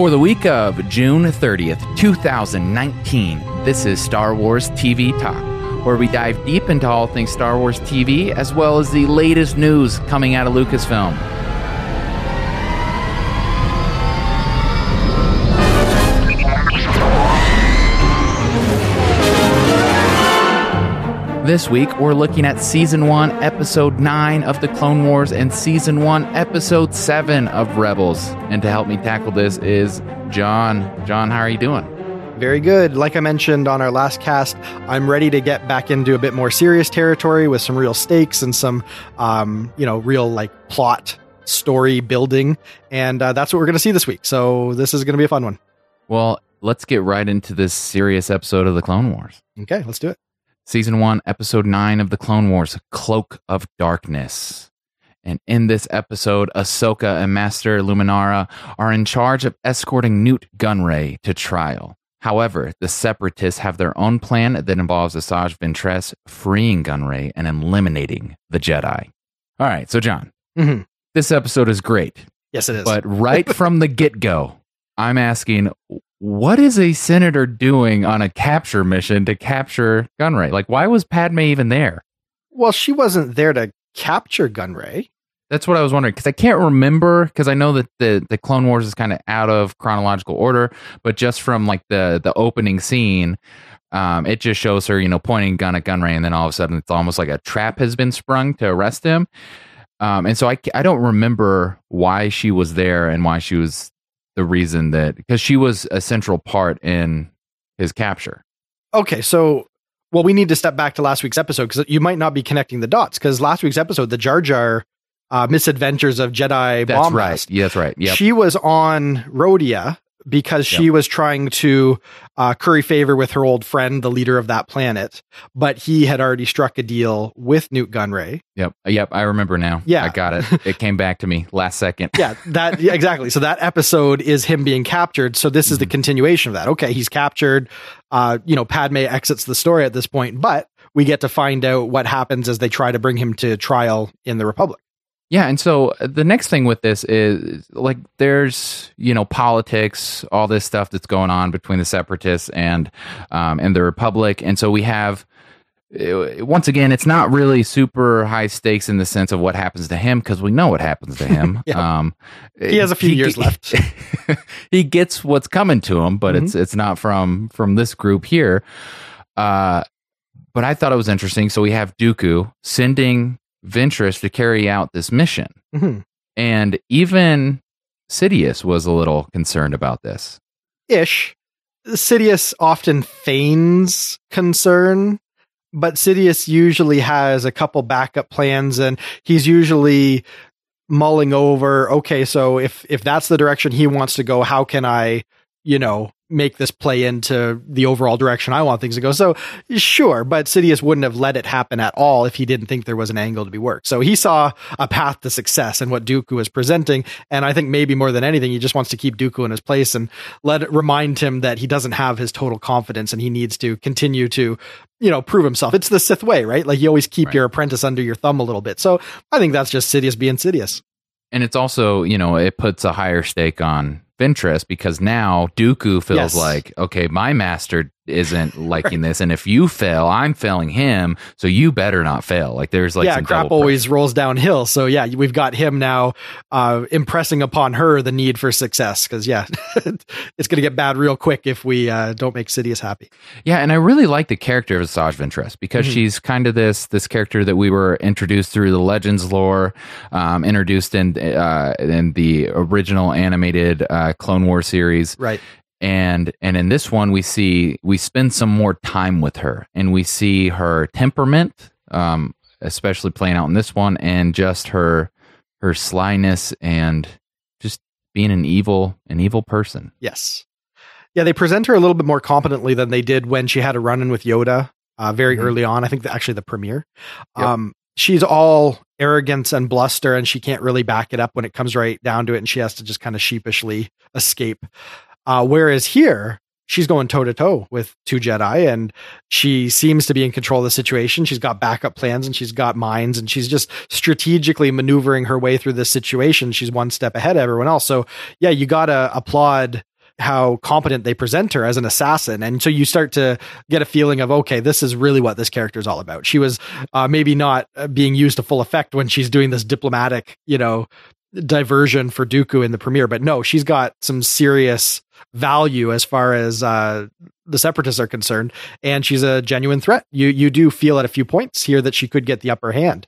For the week of June 30th, 2019, this is Star Wars TV Talk, where we dive deep into all things Star Wars TV as well as the latest news coming out of Lucasfilm. This week, we're looking at Season 1, Episode 9 of The Clone Wars and Season 1, Episode 7 of Rebels. And to help me tackle this is John. John, how are you doing? Very good. Like I mentioned on our last cast, I'm ready to get back into a bit more serious territory with some real stakes and some, um, you know, real like plot story building. And uh, that's what we're going to see this week. So this is going to be a fun one. Well, let's get right into this serious episode of The Clone Wars. Okay, let's do it. Season 1, Episode 9 of The Clone Wars Cloak of Darkness. And in this episode, Ahsoka and Master Luminara are in charge of escorting Nute Gunray to trial. However, the Separatists have their own plan that involves Asajj Ventress freeing Gunray and eliminating the Jedi. All right, so John, Mhm. this episode is great, Yes, it is. but right from the get go, I'm asking, what is a senator doing on a capture mission to capture Gunray? Like, why was Padme even there? well, she wasn't there to capture Gunray. That's what I was wondering because I can't remember because I know that the the Clone Wars is kind of out of chronological order, but just from like the the opening scene, um, it just shows her you know pointing gun at Gunray, and then all of a sudden it's almost like a trap has been sprung to arrest him. Um, and so I I don't remember why she was there and why she was the reason that because she was a central part in his capture. Okay, so well, we need to step back to last week's episode because you might not be connecting the dots. Because last week's episode, the Jar Jar uh, misadventures of Jedi That's Bombast, right. Yeah, that's right. Yeah, She was on Rhodia because she was trying to uh, curry favor with her old friend, the leader of that planet. But he had already struck a deal with Nute Gunray. yep. Yep. I remember now. Yeah. I got it. It came back to me last second. Yeah, that yeah, exactly. So that episode is him being captured. So this is the continuation of that. Okay, he's captured. Uh, you know, Padme exits the story at this point, but we get to find out what happens as they try to bring him to trial in the Republic. Yeah, and so uh, the next thing with this is like there's you know politics, all this stuff that's going on between the separatists and um, and the republic, and so we have uh, once again, it's not really super high stakes in the sense of what happens to him because we know what happens to him. Yeah. um, He has a few years left. he gets what's coming to him, but Mm-hmm. it's it's not from from this group here. Uh, but I thought it was interesting. So we have Dooku sending Ventress to carry out this mission, Mhm. and even Sidious was a little concerned about this. Ish. Sidious often feigns concern, but Sidious usually has a couple backup plans, and he's usually mulling over. Okay, so if if that's the direction he wants to go, how can I, you know, make this play into the overall direction I want things to go? So sure, but Sidious wouldn't have let it happen at all if he didn't think there was an angle to be worked. So he saw a path to success in what Dooku was presenting, and I think maybe more than anything, he just wants to keep Dooku in his place and let it remind him that he doesn't have his total confidence and he needs to continue to, you know, prove himself. It's the Sith way, right? Like you always keep Right. your apprentice under your thumb a little bit. So I think that's just Sidious being Sidious. And it's also, you know, it puts a higher stake on Ventress because now Dooku feels Yes. like, okay, my master isn't liking this, and if you fail, I'm failing him, so you better not fail. Like there's like yeah, crap always rolls downhill. So yeah, we've got him now uh, impressing upon her the need for success because yeah, it's going to get bad real quick if we uh, don't make Sidious happy. Yeah, and I really like the character of Asajj Ventress because Mhm. she's kind of this this character that we were introduced through the Legends lore, um, introduced in uh, in the original animated uh, Clone War series, Right. And and in this one we see we spend some more time with her, and we see her temperament, um, especially playing out in this one, and just her her slyness and just being an evil an evil person. Yes. Yeah, they present her a little bit more competently than they did when she had a run in with Yoda uh, very Mhm. early on. I think the, actually the premiere. Yep. Um, she's all arrogance and bluster, and she can't really back it up when it comes right down to it, and she has to just kind of sheepishly escape. Uh, whereas here, she's going toe to toe with two Jedi, and she seems to be in control of the situation. She's got backup plans, and she's got minds, and she's just strategically maneuvering her way through this situation. She's one step ahead of everyone else. So, yeah, you got to applaud how competent they present her as an assassin and so you start to get a feeling of okay this is really what this character is all about she was uh, maybe not uh, being used to full effect when she's doing this diplomatic you know diversion for Dooku in the premiere but no she's got some serious value as far as uh, the separatists are concerned and she's a genuine threat you you do feel at a few points here that she could get the upper hand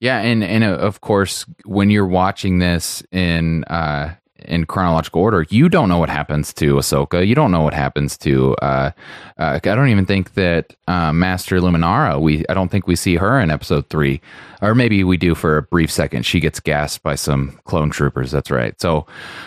yeah and and uh, of course when you're watching this in uh in chronological order, you don't know what happens to Ahsoka. You don't know what happens to. Uh, uh, I don't even think that uh, Master Luminara. We I don't think we see her in Episode three, or maybe we do for a brief second. She gets gassed by some clone troopers. That's right. So,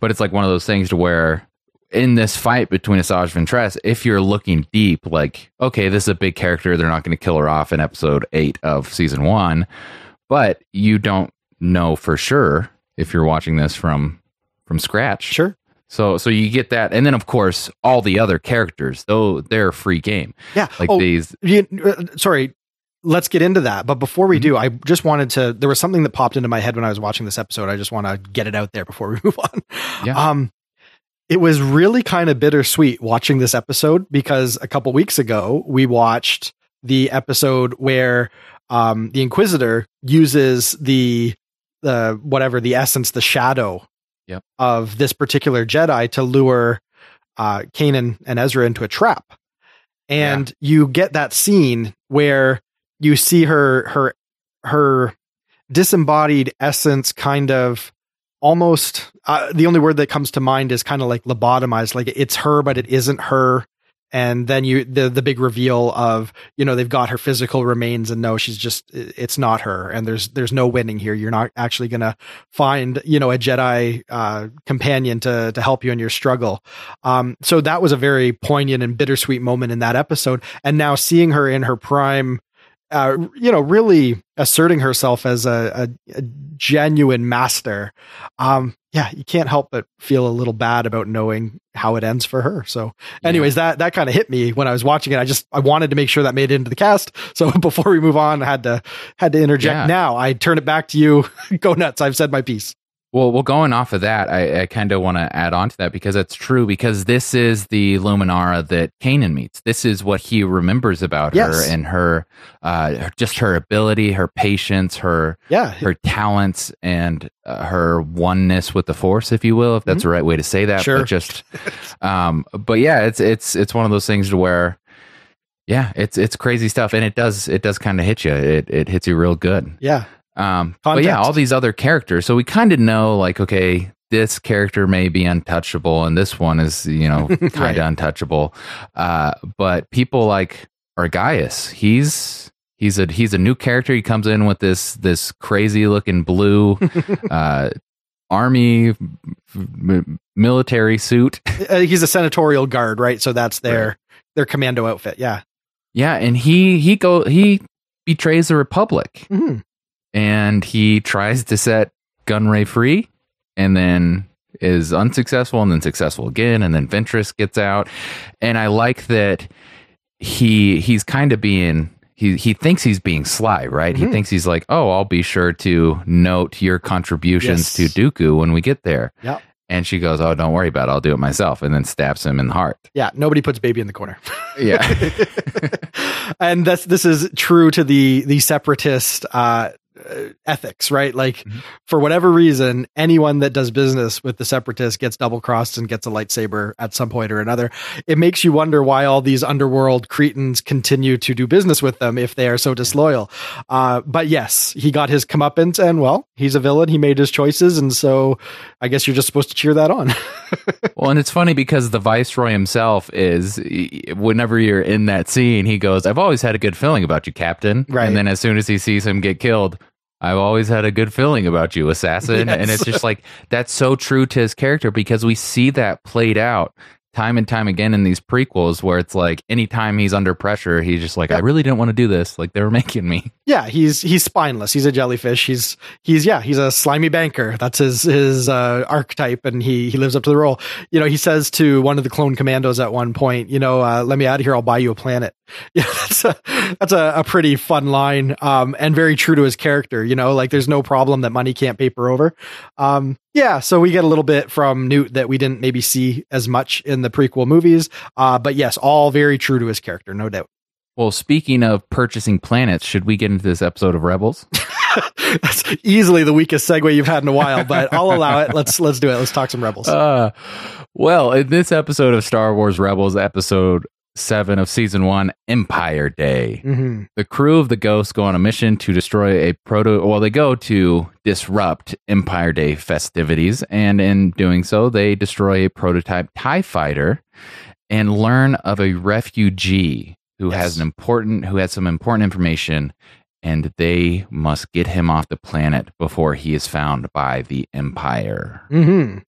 but it's like one of those things to where in this fight between Asajj Ventress, if you're looking deep, like okay, this is a big character. They're not going to kill her off in Episode eight of season one, but you don't know for sure if you're watching this from from scratch. Sure. So so you get that, and then of course all the other characters, though they're free game. Yeah. Like oh, these. you, uh, sorry. Let's get into that. But before we Mhm. do, I just wanted to. There was something that popped into my head when I was watching this episode. I just want to get it out there before we move on. Yeah. Um, it was really kind of bittersweet watching this episode because a couple weeks ago we watched the episode where um, the Inquisitor uses the the whatever the essence, the shadow Yep. of this particular Jedi to lure uh, Kanan and Ezra into a trap, and you get that scene where you see her her her disembodied essence kind of almost uh, the only word that comes to mind is kind of like lobotomized like it's her but it isn't her. And then you the the big reveal of you know they've got her physical remains and no she's just it's not her. And there's there's no winning here. You're not actually going to find you know a jedi uh companion to to help you in your struggle. Um so that was a very poignant and bittersweet moment in that episode. And now seeing her in her prime uh, you know, really asserting herself as a, a, a genuine master. Um, yeah, you can't help but feel a little bad about knowing how it ends for her. So, anyways, that that kind of hit me when I was watching it. I just I wanted to make sure that made it into the cast. So before we move on, I had to had to interject. Yeah. Now I turn it back to you. Go nuts! I've said my piece. Well, well, going off of that, I, I kind of want to add on to that because that's true. Because this is the Luminara that Kanan meets. This is what he remembers about Yes. her and her, uh, just her ability, her patience, her Yeah, her talents, and uh, her oneness with the Force, if you will, if that's the right way to say that. Mm-hmm. Sure. But just, um, but yeah, it's it's it's one of those things to where, yeah, it's it's crazy stuff, and it does it does kind of hit you. It it hits you real good. yeah, Um, but yeah, all these other characters. So we kind of know, like, okay, this character may be untouchable, and this one is, you know, kind of Right. untouchable. Uh, but people like Argyus, he's he's a he's a new character. He comes in with this this crazy looking blue uh, army m- military suit. Uh, he's a senatorial guard, right? So that's their Right. their commando outfit. Yeah. Yeah, and he he go he betrays the Republic. Mhm. And he tries to set Gunray free and then is unsuccessful and then successful again and then Ventress gets out and I like that he he's kind of being he he thinks he's being sly right he Mhm. thinks he's like oh I'll be sure to note your contributions Yes. to Dooku when we get there Yep. and she goes oh don't worry about it I'll do it myself and then stabs him in the heart Yeah. Nobody puts baby in the corner. yeah and that's this is true to the the separatist uh, ethics right like Mhm. for whatever reason anyone that does business with the separatists gets double crossed and gets a lightsaber at some point or another it makes you wonder why all these underworld cretins continue to do business with them if they are so disloyal uh but yes he got his comeuppance and well he's a villain he made his choices and so i guess you're just supposed to cheer that on Well, and it's funny because the viceroy himself is, whenever you're in that scene, he goes, "I've always had a good feeling about you, Captain." Right. And then as soon as he sees him get killed, I've always had a good feeling about you, assassin. And it's just like that's so true to his character because we see that played out time and time again in these prequels, where it's like anytime he's under pressure, he's just like, "I really didn't want to do this. Like they were making me." Yeah, he's he's spineless. He's a jellyfish. He's he's yeah, he's a slimy banker. That's his his uh, archetype, and he he lives up to the role. You know, he says to one of the clone commandos at one point, you know, uh, let me out of here. I'll buy you a planet. Yeah, that's a that's a, a pretty fun line, um, and very true to his character. You know, like there's no problem that money can't paper over. Um, yeah, so we get a little bit from Nute that we didn't maybe see as much in the prequel movies, uh, but yes, all very true to his character, no doubt. Well, speaking of purchasing planets, should we get into this episode of Rebels? That's easily the weakest segue you've had in a while, but I'll allow it. Let's let's do it. Let's talk some Rebels. Uh, well, in this episode of Star Wars Rebels, episode seven of season one, Empire Day, Mhm. the crew of the Ghost go on a mission to destroy a proto. Well, they go to disrupt Empire Day festivities, and in doing so, they destroy a prototype Tie Fighter and learn of a refugee who Yes. has an important, who has some important information. And they must get him off the planet before he is found by the Empire. hmm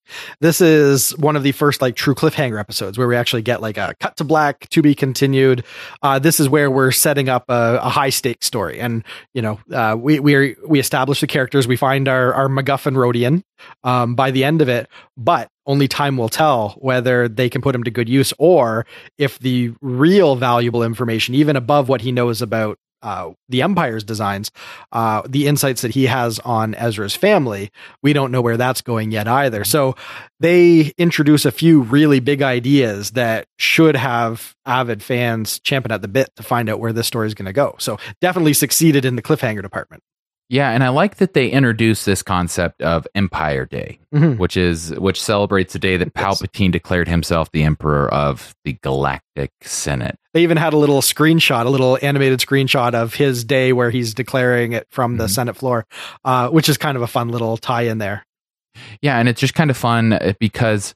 This is one of the first like true cliffhanger episodes where we actually get like a cut to black to be continued. Uh, this is where we're setting up a, a high stakes story, and you know uh, we we are, we establish the characters. We find our our MacGuffin Rodian um, by the end of it, but only time will tell whether they can put him to good use or if the real valuable information, even above what he knows about uh, the Empire's designs, uh, the insights that he has on Ezra's family, we don't know where that's going yet either. So they introduce a few really big ideas that should have avid fans champing at the bit to find out where this story is going to go. So definitely succeeded in the cliffhanger department. Yeah, and I like that they introduced this concept of Empire Day, Mhm. which is which celebrates the day that. Palpatine declared himself the emperor of the Galactic Senate. They even had a little screenshot, a little animated screenshot of his day where he's declaring it from the Mhm. Senate floor, uh, which is kind of a fun little tie in there. Yeah, and it's just kind of fun uh, because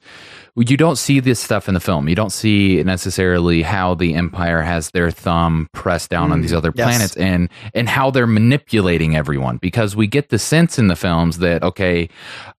you don't see this stuff in the film. You don't see necessarily how the Empire has their thumb pressed down on Mm, these other yes. planets and and how they're manipulating everyone because we get the sense in the films that okay,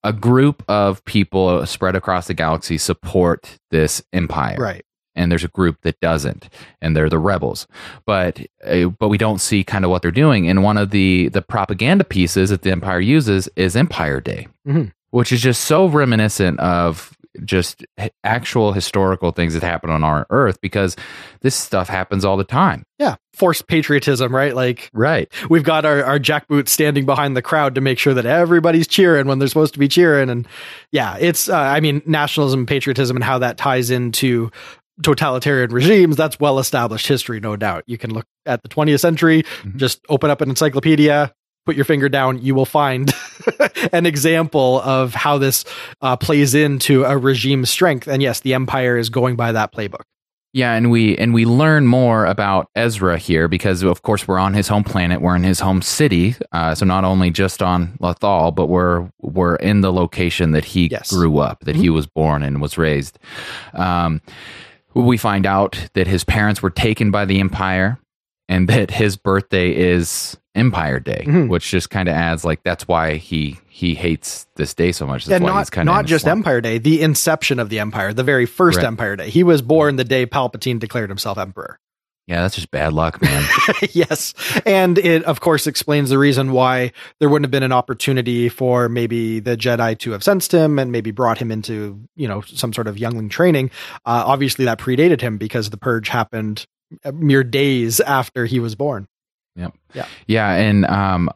a group of people spread across the galaxy support this empire. Right. and there's a group that doesn't and they're the rebels but uh, but we don't see kind of what they're doing and one of the the propaganda pieces that the empire uses is empire day Mhm. Which is just so reminiscent of just actual historical things that happen on our earth because this stuff happens all the time Yeah. Forced patriotism, right? Like right we've got our, our jackboots standing behind the crowd to make sure that everybody's cheering when they're supposed to be cheering. And yeah, it's, uh, I mean, nationalism, patriotism, and how that ties into totalitarian regimes, that's well established history, no doubt. You can look at the 20th century, Mhm. just open up an encyclopedia, put your finger down, you will find an example of how this uh, plays into a regime's strength. And yes, the empire is going by that playbook. Yeah, and we and we learn more about Ezra here because of course we're on his home planet, we're in his home city. Uh, so not only just on Lothal, but we're we're in the location that he Yes. grew up, that he was born and was raised. Um, we find out that his parents were taken by the Empire, and that his birthday is Empire Day, Mhm. which just kind of adds like that's why he he hates this day so much. That's and why not he's kind of not just Empire Day, the inception of the Empire, the very first Right. Empire Day. He was born the day Palpatine declared himself emperor. Yeah, that's just bad luck, man. yes, and it of course explains the reason why there wouldn't have been an opportunity for maybe the Jedi to have sensed him and maybe brought him into you know some sort of youngling training. Uh, obviously, that predated him because the purge happened mere days after he was born. Yeah, Yeah. and um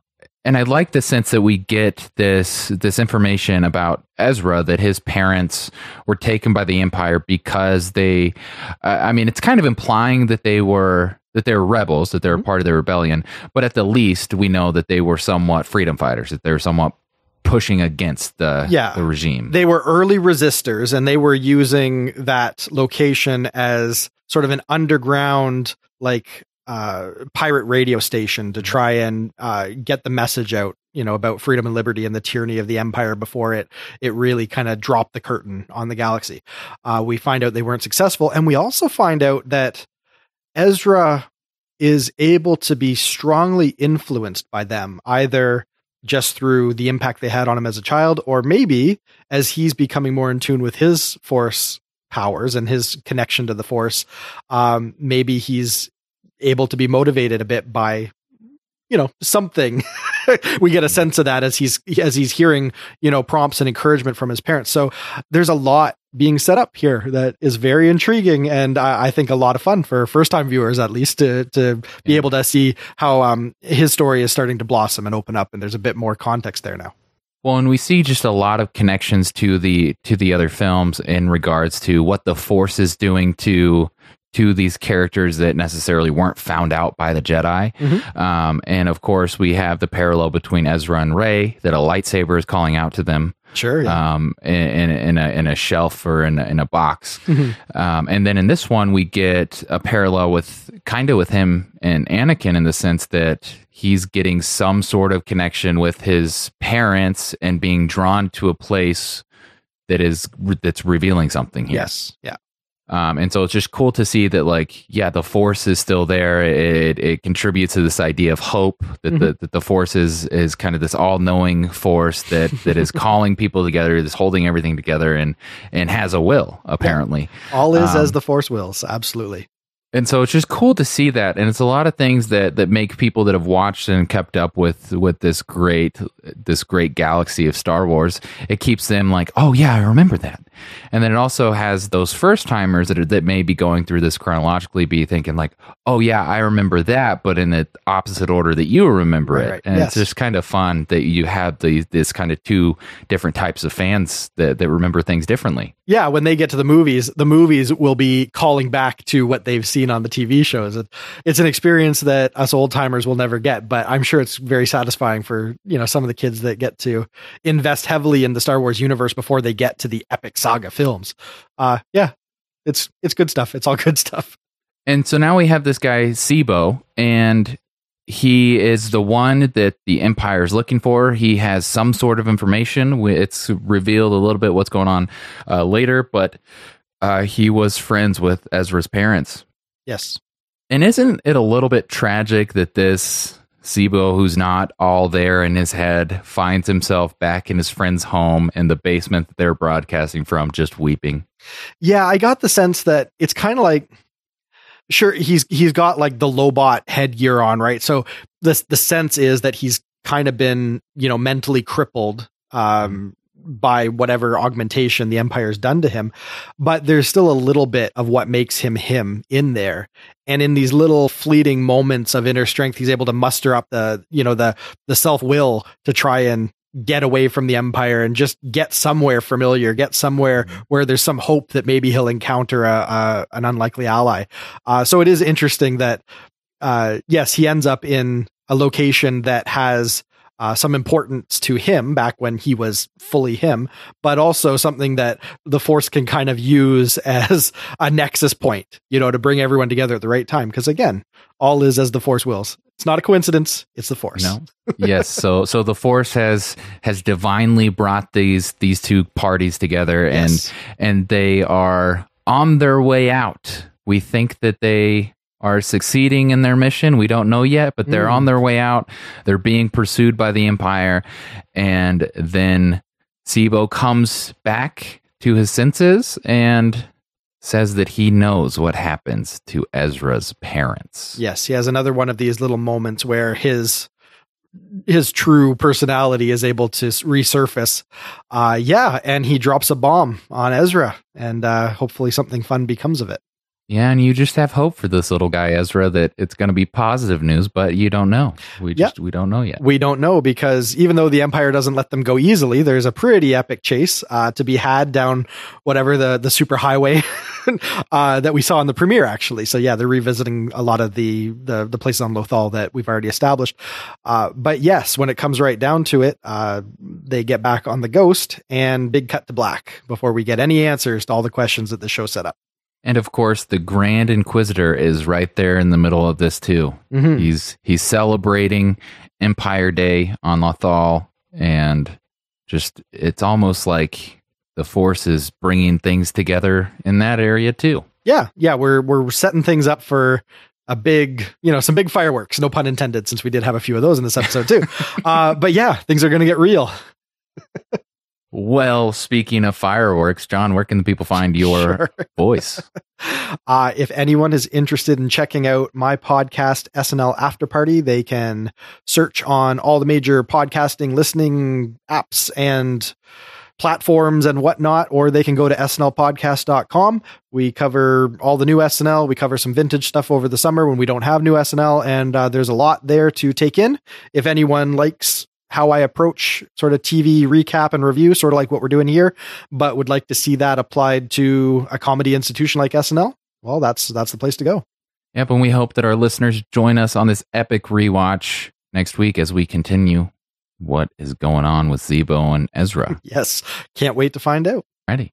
and I like the sense that we get this this information about Ezra that his parents were taken by the Empire because they uh, I mean it's kind of implying that they were that they were rebels that they were Mhm. part of the rebellion but at the least we know that they were somewhat freedom fighters that they were somewhat pushing against the Yeah. the regime. They were early resistors and they were using that location as sort of an underground, like, uh, pirate radio station to try and uh, get the message out, you know, about freedom and liberty and the tyranny of the empire before it it really kind of dropped the curtain on the galaxy. Uh, we find out they weren't successful, and we also find out that Ezra is able to be strongly influenced by them, either just through the impact they had on him as a child, or maybe as he's becoming more in tune with his force powers and his connection to the force, um, maybe he's able to be motivated a bit by you know something we get a sense of that as he's as he's hearing you know prompts and encouragement from his parents so there's a lot being set up here that is very intriguing and I, I think a lot of fun for first time viewers at least to to be Yeah. able to see how um his story is starting to blossom and open up and there's a bit more context there now. Well, and we see just a lot of connections to the to the other films in regards to what the Force is doing to to these characters that necessarily weren't found out by the Jedi. Mhm. Um, and of course, we have the parallel between Ezra and Rey that a lightsaber is calling out to them Sure. Yeah. um, in, in, in, a, in a shelf or in a, in a box. Mhm. Um, and then in this one, we get a parallel with kind of with him and Anakin in the sense that he's getting some sort of connection with his parents and being drawn to a place that is that's revealing something here. yes. Yeah. Um, and so it's just cool to see that, like, yeah, the force is still there. It it contributes to this idea of hope that the that the force is is kind of this all knowing force that that is calling people together, is holding everything together, and and has a will apparently. All is as Um, the force wills. Absolutely. And so it's just cool to see that, and it's a lot of things that that make people that have watched and kept up with with this great this great galaxy of Star Wars. It keeps them like, oh yeah, I remember that. And then it also has those first timers that are, that may be going through this chronologically, be thinking like, oh yeah, I remember that, but in the opposite order that you remember Right, it. right. And Yes. it's just kind of fun that you have the this kind of two different types of fans that that remember things differently. yeah, when they get to the movies, the movies will be calling back to what they've seen on the TV shows. It, it's an experience that us old timers will never get, but I'm sure it's very satisfying for you know some of the kids that get to invest heavily in the Star Wars universe before they get to the epic saga films. Uh, yeah, it's it's good stuff. It's all good stuff. And so now we have this guy Tseebo, and he is the one that the Empire is looking for. He has some sort of information. It's revealed a little bit what's going on uh, later, but uh, he was friends with Ezra's parents. Yes. And isn't it a little bit tragic that this Tseebo, who's not all there in his head, finds himself back in his friend's home in the basement that they're broadcasting from, just weeping? Yeah, I got the sense that it's kind of like sure he's he's got like the Lobot headgear on, right? So the the sense is that he's kind of been, you know, mentally crippled um by whatever augmentation the empire's done to him but there's still a little bit of what makes him him in there. And in these little fleeting moments of inner strength he's able to muster up the you know the the self-will to try and get away from the empire and just get somewhere familiar get somewhere where there's some hope that maybe he'll encounter a, a an unlikely ally. Uh, so it is interesting that uh, yes he ends up in a location that has uh, some importance to him back when he was fully him, but also something that the Force can kind of use as a nexus point, you know, to bring everyone together at the right time. Because again, all is as the Force wills. It's not a coincidence; it's the Force. No. yes. So so the Force has has divinely brought these these two parties together, Yes. and and they are on their way out. We think that they are succeeding in their mission. We don't know yet, but they're Mm. on their way out. They're being pursued by the Empire, and then Tseebo comes back to his senses and says that he knows what happens to Ezra's parents. Yes, he has another one of these little moments where his his true personality is able to resurface. Uh yeah, and he drops a bomb on Ezra and uh hopefully something fun becomes of it. Yeah, and you just have hope for this little guy Ezra that it's going to be positive news, but you don't know. We just we don't know yet. We don't know because even though the Empire doesn't let them go easily, there's a pretty epic chase uh, to be had down whatever the the super highway uh, that we saw in the premiere. Actually, so yeah, they're revisiting a lot of the the, the places on Lothal that we've already established. Uh, but yes, when it comes right down to it, uh, they get back on the Ghost and big cut to black before we get any answers to all the questions that the show set up. And of course, the Grand Inquisitor is right there in the middle of this too. Mhm. He's he's celebrating Empire Day on Lothal, and just it's almost like the Force is bringing things together in that area too. Yeah, yeah, we're we're setting things up for a big, you know, some big fireworks. No pun intended, since we did have a few of those in this episode too. uh, but yeah, things are going to get real. Well, speaking of fireworks, John, where can the people find your Sure. voice? Uh, if anyone is interested in checking out my podcast, SNL After Party, they can search on all the major podcasting listening apps and platforms and whatnot, or they can go to snlpodcast.com. We cover all the new SNL. We cover some vintage stuff over the summer when we don't have new SNL, and uh, there's a lot there to take in. If anyone likes how I approach sort of TV recap and review, sort of like what we're doing here, but would like to see that applied to a comedy institution like SNL, well, that's that's the place to go. Yep, and we hope that our listeners join us on this epic rewatch next week as we continue what is going on with Tseebo and Ezra. Yes, can't wait to find out.